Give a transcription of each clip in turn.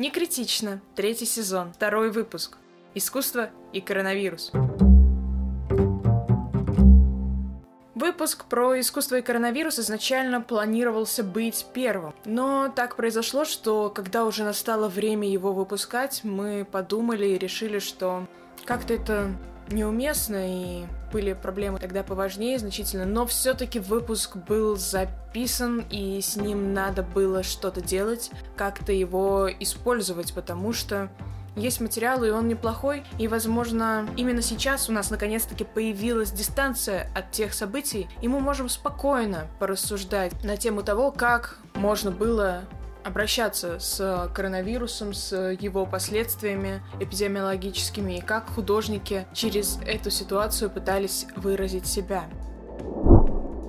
Не критично. Третий сезон. Второй выпуск. Искусство и коронавирус. Выпуск про искусство и коронавирус изначально планировался быть первым. Но так произошло, что когда уже настало время его выпускать, мы подумали и решили, что как-то это неуместно и были проблемы тогда поважнее значительно, но все-таки выпуск был записан, и с ним надо было что-то делать, как-то его использовать, потому что есть материал, и он неплохой, и, возможно, именно сейчас у нас наконец-таки появилась дистанция от тех событий, и мы можем спокойно порассуждать на тему того, как можно было обращаться с коронавирусом, с его последствиями эпидемиологическими, и как художники через эту ситуацию пытались выразить себя.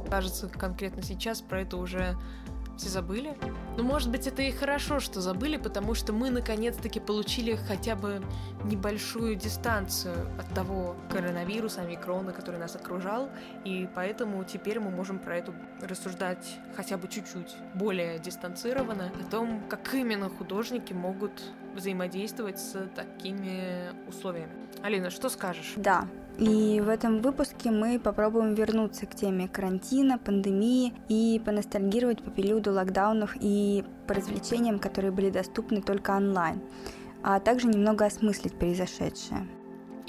Кажется, конкретно сейчас про это уже все забыли. Но может быть это и хорошо, что забыли, потому что мы наконец-таки получили хотя бы небольшую дистанцию от того коронавируса, омикрона, который нас окружал, и поэтому теперь мы можем про это рассуждать хотя бы чуть-чуть более дистанцированно о том, как именно художники могут взаимодействовать с такими условиями. Алина, что скажешь? Да, и в этом выпуске мы попробуем вернуться к теме карантина, пандемии и поностальгировать по периоду локдаунов и по развлечениям, которые были доступны только онлайн, а также немного осмыслить произошедшее.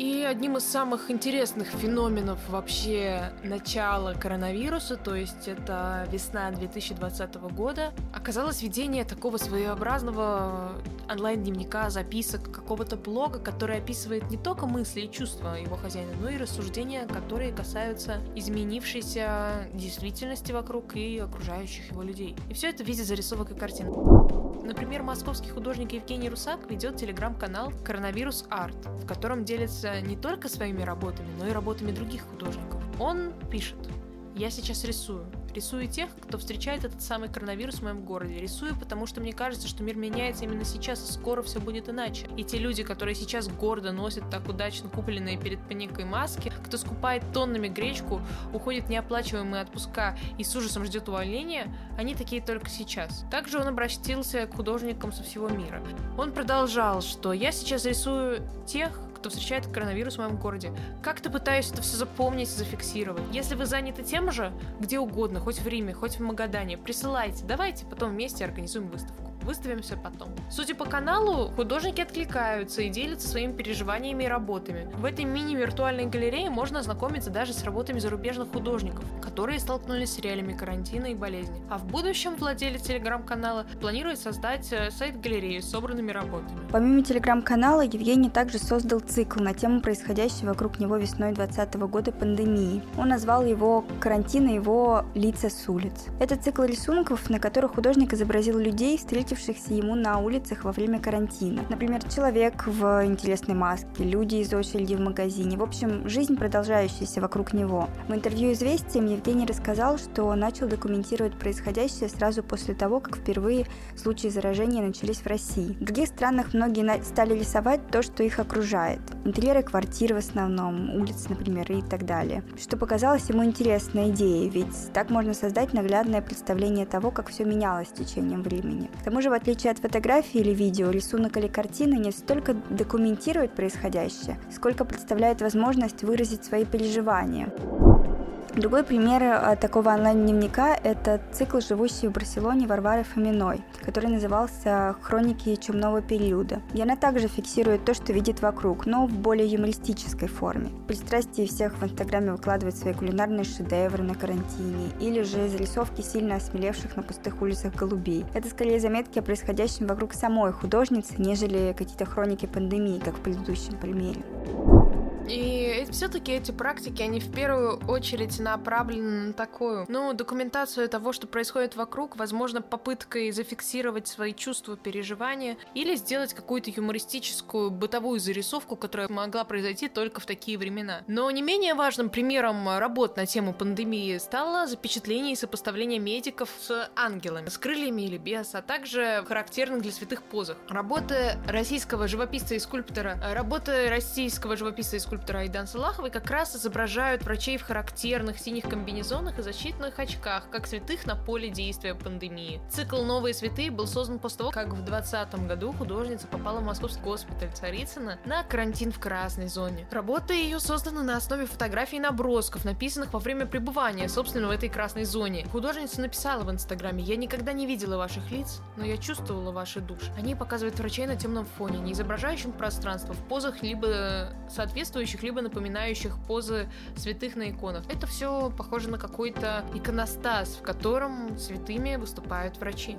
И одним из самых интересных феноменов вообще начала коронавируса, то есть это весна 2020 года, оказалось ведение такого своеобразного онлайн-дневника, записок, какого-то блога, который описывает не только мысли и чувства его хозяина, но и рассуждения, которые касаются изменившейся действительности вокруг и окружающих его людей. И все это в виде зарисовок и картин. Например, московский художник Евгений Русак ведет телеграм-канал «Коронавирус Арт», в котором делится не только своими работами, но и работами других художников. Он пишет «Я сейчас рисую. Рисую тех, кто встречает этот самый коронавирус в моем городе. Рисую, потому что мне кажется, что мир меняется именно сейчас, и скоро все будет иначе. И те люди, которые сейчас гордо носят так удачно купленные перед паникой маски, кто скупает тоннами гречку, уходит в неоплачиваемые отпуска и с ужасом ждет увольнения, они такие только сейчас. Также он обратился к художникам со всего мира. Он продолжал, что я сейчас рисую тех, кто встречает коронавирус в моем городе. Как-то пытаюсь это все запомнить, зафиксировать. Если вы заняты тем же, где угодно, хоть в Риме, хоть в Магадане, присылайте, давайте потом вместе организуем выставку. Выставимся потом. Судя по каналу, художники откликаются и делятся своими переживаниями и работами. В этой мини-виртуальной галерее можно ознакомиться даже с работами зарубежных художников, которые столкнулись с реалиями карантина и болезни. А в будущем владелец телеграм-канала планирует создать э, сайт-галерею с собранными работами. Помимо телеграм-канала, Евгений также создал цикл на тему происходящей вокруг него весной 2020 года пандемии. Он назвал его «Карантин и его лица с улиц». Это цикл рисунков, на которых художник изобразил людей, встретившихся встретившихся ему на улицах во время карантина. Например, человек в интересной маске, люди из очереди в магазине. В общем, жизнь, продолжающаяся вокруг него. В интервью «Известиям» Евгений рассказал, что начал документировать происходящее сразу после того, как впервые случаи заражения начались в России. В других странах многие стали рисовать то, что их окружает. Интерьеры квартир в основном, улицы, например, и так далее. Что показалось ему интересной идеей, ведь так можно создать наглядное представление того, как все менялось с течением времени. К тому же, в отличие от фотографии или видео, рисунок или картины не столько документирует происходящее, сколько представляет возможность выразить свои переживания. Другой пример э, такого онлайн-дневника – это цикл «Живущий в Барселоне» Варвары Фоминой, который назывался «Хроники чумного периода». И она также фиксирует то, что видит вокруг, но в более юмористической форме. Пристрастие всех в Инстаграме выкладывать свои кулинарные шедевры на карантине, или же зарисовки сильно осмелевших на пустых улицах голубей. Это скорее заметки о происходящем вокруг самой художницы, нежели какие-то хроники пандемии, как в предыдущем примере. И все-таки эти практики, они в первую очередь направлены на такую, ну, документацию того, что происходит вокруг, возможно, попыткой зафиксировать свои чувства, переживания, или сделать какую-то юмористическую бытовую зарисовку, которая могла произойти только в такие времена. Но не менее важным примером работ на тему пандемии стало запечатление и сопоставление медиков с ангелами, с крыльями или без, а также характерных для святых позах. Работы российского живописца и скульптора, работы российского живописца и скульптора скульптора Айдан Салаховой как раз изображают врачей в характерных синих комбинезонах и защитных очках, как святых на поле действия пандемии. Цикл «Новые святые» был создан после того, как в 2020 году художница попала в московский госпиталь Царицына на карантин в красной зоне. Работа ее создана на основе фотографий и набросков, написанных во время пребывания, собственно, в этой красной зоне. Художница написала в инстаграме «Я никогда не видела ваших лиц, но я чувствовала ваши души». Они показывают врачей на темном фоне, не изображающим пространство, в позах либо соответствующих, либо напоминающих позы святых на иконах. Это все похоже на какой-то иконостас, в котором святыми выступают врачи.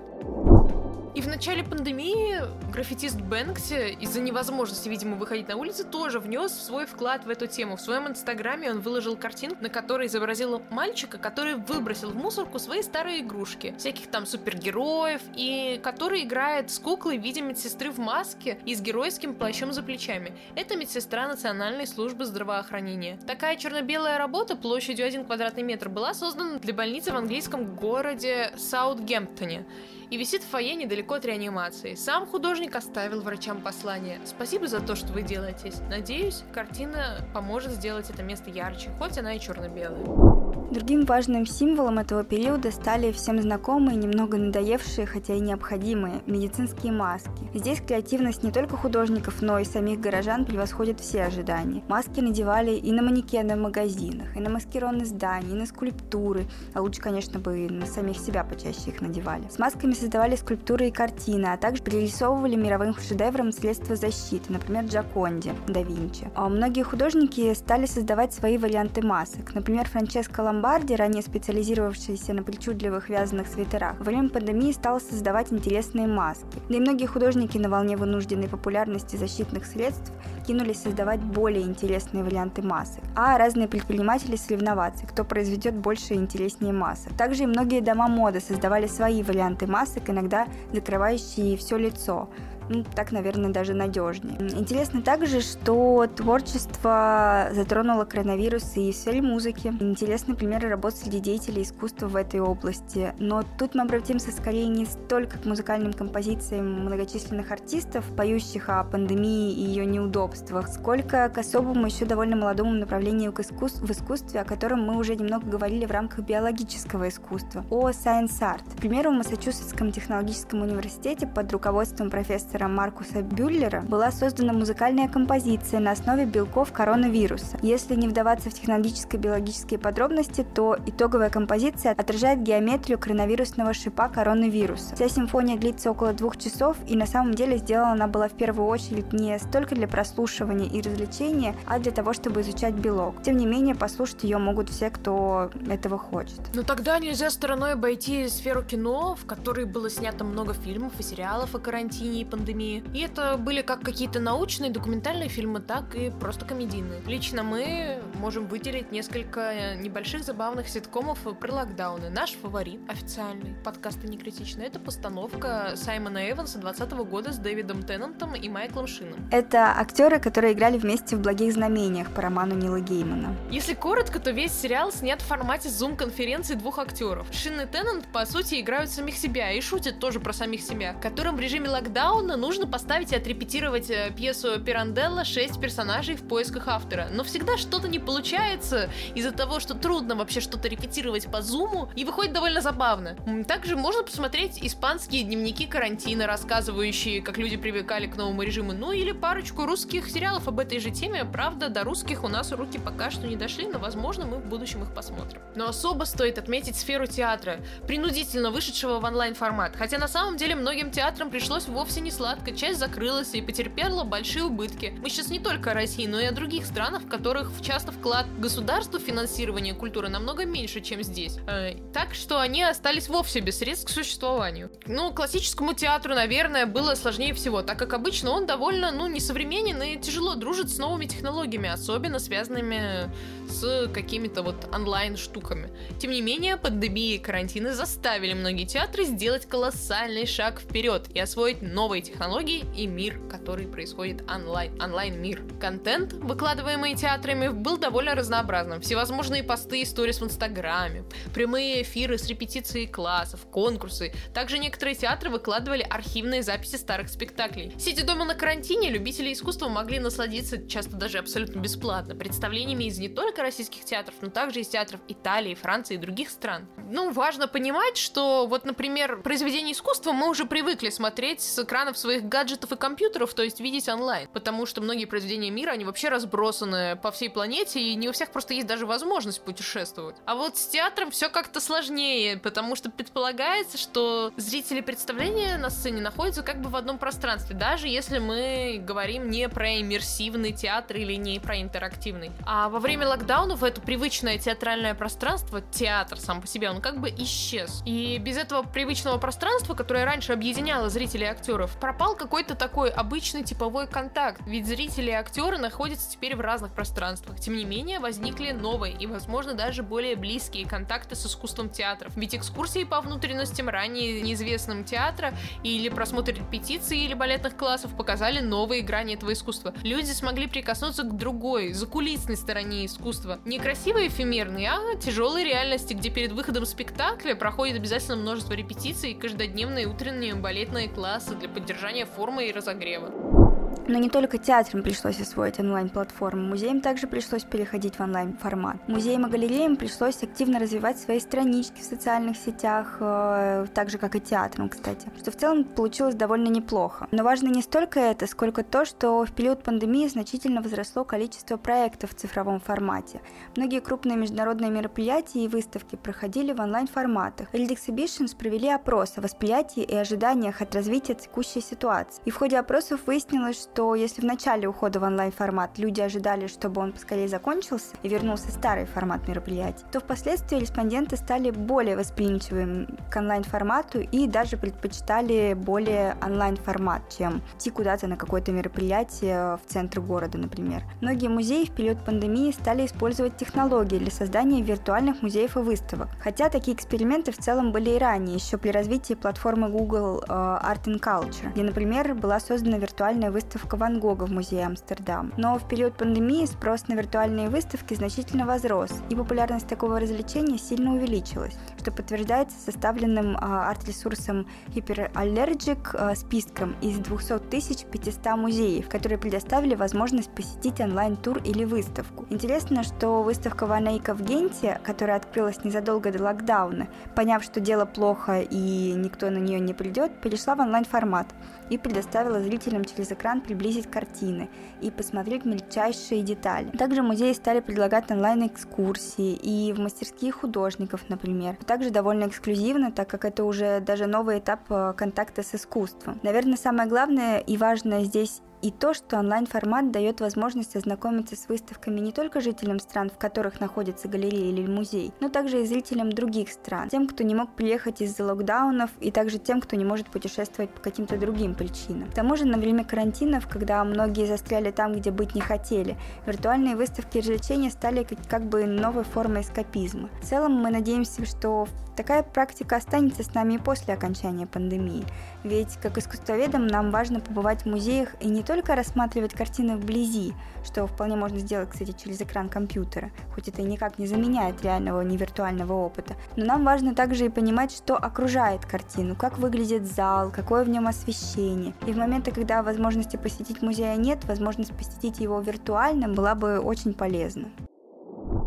И в начале пандемии граффитист Бэнкси из-за невозможности, видимо, выходить на улицы, тоже внес свой вклад в эту тему. В своем инстаграме он выложил картинку, на которой изобразил мальчика, который выбросил в мусорку свои старые игрушки, всяких там супергероев, и который играет с куклой в виде медсестры в маске и с геройским плащом за плечами. Это медсестра Национальной службы здравоохранения. Такая черно-белая работа площадью 1 квадратный метр была создана для больницы в английском городе Саутгемптоне и висит в фойе недалеко от реанимации. Сам художник оставил врачам послание. Спасибо за то, что вы делаете. Надеюсь, картина поможет сделать это место ярче, хоть она и черно-белая. Другим важным символом этого периода стали всем знакомые, немного надоевшие, хотя и необходимые, медицинские маски. Здесь креативность не только художников, но и самих горожан превосходит все ожидания. Маски надевали и на манекены в магазинах, и на маскиронные здания, и на скульптуры, а лучше, конечно, бы на самих себя почаще их надевали. С масками создавали скульптуры и картины, а также пририсовывали мировым шедеврам средства защиты, например, Джаконди да Винчи. А многие художники стали создавать свои варианты масок. Например, Франческо Ломбарди, ранее специализировавшийся на причудливых вязаных свитерах, во время пандемии стал создавать интересные маски. Да и многие художники на волне вынужденной популярности защитных средств кинулись создавать более интересные варианты масок, а разные предприниматели соревноваться, кто произведет больше и интереснее масок. Также и многие дома моды создавали свои варианты масок, иногда закрывающие все лицо, ну, так, наверное, даже надежнее. Интересно также, что творчество затронуло коронавирус и в музыки. Интересны примеры работ среди деятелей искусства в этой области. Но тут мы обратимся скорее не столько к музыкальным композициям многочисленных артистов, поющих о пандемии и ее неудобствах, сколько к особому еще довольно молодому направлению к искус... в искусстве, о котором мы уже немного говорили в рамках биологического искусства, о Science Art. К примеру, в Массачусетском технологическом университете под руководством профессора профессора Маркуса Бюллера была создана музыкальная композиция на основе белков коронавируса. Если не вдаваться в технологические биологические подробности, то итоговая композиция отражает геометрию коронавирусного шипа коронавируса. Вся симфония длится около двух часов, и на самом деле сделана она была в первую очередь не столько для прослушивания и развлечения, а для того, чтобы изучать белок. Тем не менее, послушать ее могут все, кто этого хочет. Но тогда нельзя стороной обойти сферу кино, в которой было снято много фильмов и сериалов о карантине и пандемии пандемии. И это были как какие-то научные, документальные фильмы, так и просто комедийные. Лично мы можем выделить несколько небольших забавных ситкомов про локдауны. Наш фаворит, официальный, подкасты не критично, это постановка Саймона Эванса 20 года с Дэвидом Теннантом и Майклом Шином. Это актеры, которые играли вместе в «Благих знамениях» по роману Нила Геймана. Если коротко, то весь сериал снят в формате зум-конференции двух актеров. Шин и Теннант, по сути, играют самих себя и шутят тоже про самих себя, которым в режиме локдауна нужно поставить и отрепетировать э, пьесу Пиранделла «Шесть персонажей в поисках автора». Но всегда что-то не получается из-за того, что трудно вообще что-то репетировать по зуму, и выходит довольно забавно. Также можно посмотреть испанские дневники карантина, рассказывающие, как люди привыкали к новому режиму, ну или парочку русских сериалов об этой же теме. Правда, до русских у нас руки пока что не дошли, но, возможно, мы в будущем их посмотрим. Но особо стоит отметить сферу театра, принудительно вышедшего в онлайн-формат, хотя на самом деле многим театрам пришлось вовсе не сладко, часть закрылась и потерпела большие убытки. Мы сейчас не только о России, но и о других странах, в которых часто вклад государства в финансирование культуры намного меньше, чем здесь. Э, так что они остались вовсе без средств к существованию. Ну, классическому театру, наверное, было сложнее всего, так как обычно он довольно, ну, несовременен и тяжело дружит с новыми технологиями, особенно связанными с какими-то вот онлайн-штуками. Тем не менее, пандемия и карантины заставили многие театры сделать колоссальный шаг вперед и освоить новые технологии и мир, который происходит онлайн, онлайн-мир. Контент, выкладываемый театрами, был довольно разнообразным. Всевозможные посты и сторис в Инстаграме, прямые эфиры с репетицией классов, конкурсы. Также некоторые театры выкладывали архивные записи старых спектаклей. Сидя дома на карантине, любители искусства могли насладиться часто даже абсолютно бесплатно представлениями из не только российских театров, но также из театров Италии, Франции и других стран. Ну, важно понимать, что вот, например, произведение искусства мы уже привыкли смотреть с экранов своих гаджетов и компьютеров, то есть видеть онлайн, потому что многие произведения мира, они вообще разбросаны по всей планете, и не у всех просто есть даже возможность путешествовать. А вот с театром все как-то сложнее, потому что предполагается, что зрители представления на сцене находятся как бы в одном пространстве, даже если мы говорим не про иммерсивный театр или не про интерактивный. А во время локдаунов это привычное театральное пространство, театр сам по себе, он как бы исчез. И без этого привычного пространства, которое раньше объединяло зрителей и актеров, пропал какой-то такой обычный типовой контакт. Ведь зрители и актеры находятся теперь в разных пространствах. Тем не менее, возникли новые и, возможно, даже более близкие контакты с искусством театров. Ведь экскурсии по внутренностям ранее неизвестным театра или просмотр репетиций или балетных классов показали новые грани этого искусства. Люди смогли прикоснуться к другой, закулисной стороне искусства. Не красивой эфемерной, а тяжелой реальности, где перед выходом спектакля проходит обязательно множество репетиций и каждодневные утренние балетные классы для поддержания формы и разогрева. Но не только театрам пришлось освоить онлайн-платформу, музеям также пришлось переходить в онлайн-формат. Музеям и галереям пришлось активно развивать свои странички в социальных сетях, э, так же, как и театрам, кстати, что в целом получилось довольно неплохо. Но важно не столько это, сколько то, что в период пандемии значительно возросло количество проектов в цифровом формате. Многие крупные международные мероприятия и выставки проходили в онлайн-форматах. Field Exhibitions провели опрос о восприятии и ожиданиях от развития текущей ситуации. И в ходе опросов выяснилось, что если в начале ухода в онлайн-формат люди ожидали, чтобы он поскорее закончился и вернулся старый формат мероприятий, то впоследствии респонденты стали более восприимчивыми к онлайн-формату и даже предпочитали более онлайн-формат, чем идти куда-то на какое-то мероприятие в центр города, например. Многие музеи в период пандемии стали использовать технологии для создания виртуальных музеев и выставок. Хотя такие эксперименты в целом были и ранее, еще при развитии платформы Google э, Art and Culture, где, например, была создана виртуальная выставка выставка Ван Гога в музее Амстердам. Но в период пандемии спрос на виртуальные выставки значительно возрос, и популярность такого развлечения сильно увеличилась, что подтверждается составленным а, арт-ресурсом Hyperallergic а, списком из 200 500 музеев, которые предоставили возможность посетить онлайн-тур или выставку. Интересно, что выставка Ван Эйка в Генте, которая открылась незадолго до локдауна, поняв, что дело плохо и никто на нее не придет, перешла в онлайн-формат и предоставила зрителям через экран приблизить картины и посмотреть мельчайшие детали. Также музеи стали предлагать онлайн-экскурсии и в мастерские художников, например. Также довольно эксклюзивно, так как это уже даже новый этап э, контакта с искусством. Наверное, самое главное и важное здесь и то, что онлайн-формат дает возможность ознакомиться с выставками не только жителям стран, в которых находится галерея или музей, но также и зрителям других стран, тем, кто не мог приехать из-за локдаунов, и также тем, кто не может путешествовать по каким-то другим причинам. К тому же на время карантинов, когда многие застряли там, где быть не хотели, виртуальные выставки и развлечения стали как бы новой формой эскапизма. В целом мы надеемся, что такая практика останется с нами и после окончания пандемии. Ведь как искусствоведам нам важно побывать в музеях и не только рассматривать картины вблизи, что вполне можно сделать, кстати, через экран компьютера, хоть это и никак не заменяет реального невиртуального опыта, но нам важно также и понимать, что окружает картину, как выглядит зал, какое в нем освещение. И в моменты, когда возможности посетить музея нет, возможность посетить его виртуально была бы очень полезна.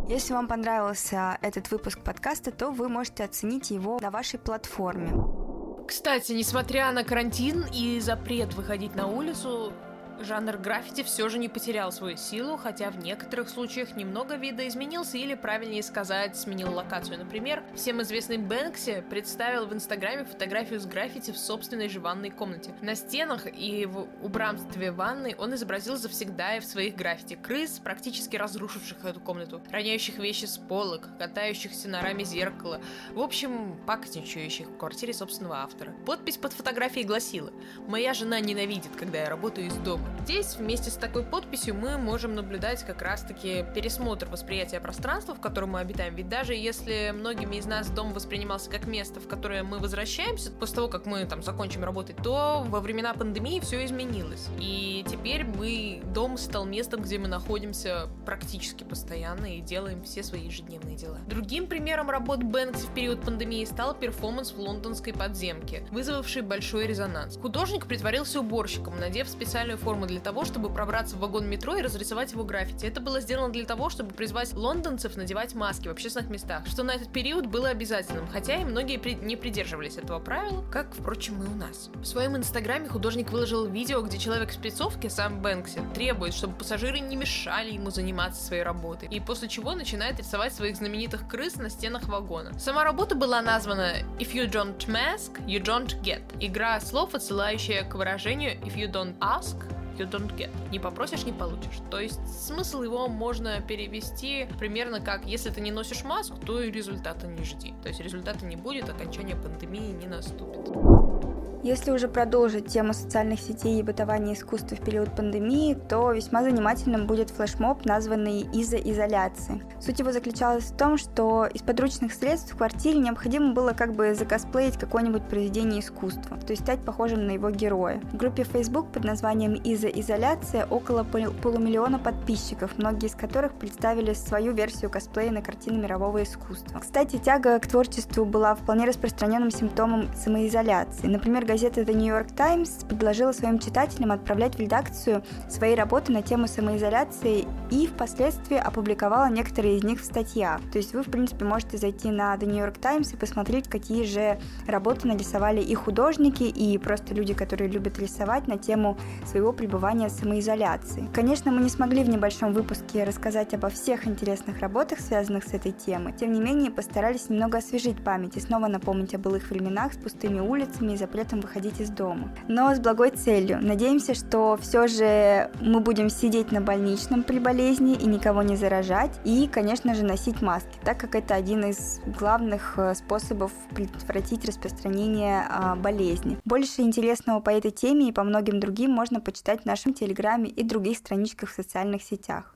Если вам понравился этот выпуск подкаста, то вы можете оценить его на вашей платформе. Кстати, несмотря на карантин и запрет выходить на улицу, Жанр граффити все же не потерял свою силу, хотя в некоторых случаях немного видоизменился или, правильнее сказать, сменил локацию. Например, всем известный Бэнкси представил в Инстаграме фотографию с граффити в собственной же ванной комнате. На стенах и в убранстве ванной он изобразил завсегда и в своих граффити крыс, практически разрушивших эту комнату, роняющих вещи с полок, катающихся на раме зеркала, в общем, пакостничающих в квартире собственного автора. Подпись под фотографией гласила «Моя жена ненавидит, когда я работаю из дома. Здесь вместе с такой подписью мы можем наблюдать как раз-таки пересмотр восприятия пространства, в котором мы обитаем. Ведь даже если многими из нас дом воспринимался как место, в которое мы возвращаемся после того, как мы там закончим работать, то во времена пандемии все изменилось. И теперь мы, дом стал местом, где мы находимся практически постоянно и делаем все свои ежедневные дела. Другим примером работ Бэнкси в период пандемии стал перформанс в лондонской подземке, вызвавший большой резонанс. Художник притворился уборщиком, надев специальную форму для того, чтобы пробраться в вагон метро и разрисовать его граффити. Это было сделано для того, чтобы призвать лондонцев надевать маски в общественных местах, что на этот период было обязательным, хотя и многие при... не придерживались этого правила, как, впрочем, и у нас. В своем инстаграме художник выложил видео, где человек в спецовке, сам Бэнкси, требует, чтобы пассажиры не мешали ему заниматься своей работой, и после чего начинает рисовать своих знаменитых крыс на стенах вагона. Сама работа была названа If you don't mask, you don't get. Игра слов, отсылающая к выражению If you don't ask, you don't get. Не попросишь, не получишь. То есть смысл его можно перевести примерно как если ты не носишь маску, то и результата не жди. То есть результата не будет, окончание пандемии не наступит. Если уже продолжить тему социальных сетей и бытования искусства в период пандемии, то весьма занимательным будет флешмоб, названный «Из-за изоляции». Суть его заключалась в том, что из подручных средств в квартире необходимо было как бы закосплеить какое-нибудь произведение искусства, то есть стать похожим на его героя. В группе Facebook под названием «Из-за изоляция» около полумиллиона подписчиков, многие из которых представили свою версию косплея на картины мирового искусства. Кстати, тяга к творчеству была вполне распространенным симптомом самоизоляции. Например, газета The New York Times предложила своим читателям отправлять в редакцию свои работы на тему самоизоляции и впоследствии опубликовала некоторые из них в статьях. То есть вы, в принципе, можете зайти на The New York Times и посмотреть, какие же работы нарисовали и художники, и просто люди, которые любят рисовать на тему своего пребывания в самоизоляции. Конечно, мы не смогли в небольшом выпуске рассказать обо всех интересных работах, связанных с этой темой. Тем не менее, постарались немного освежить память и снова напомнить о былых временах с пустыми улицами и запретом выходить из дома. Но с благой целью. Надеемся, что все же мы будем сидеть на больничном при болезни и никого не заражать. И, конечно же, носить маски, так как это один из главных э, способов предотвратить распространение а, болезни. Больше интересного по этой теме и по многим другим можно почитать в нашем телеграме и других страничках в социальных сетях.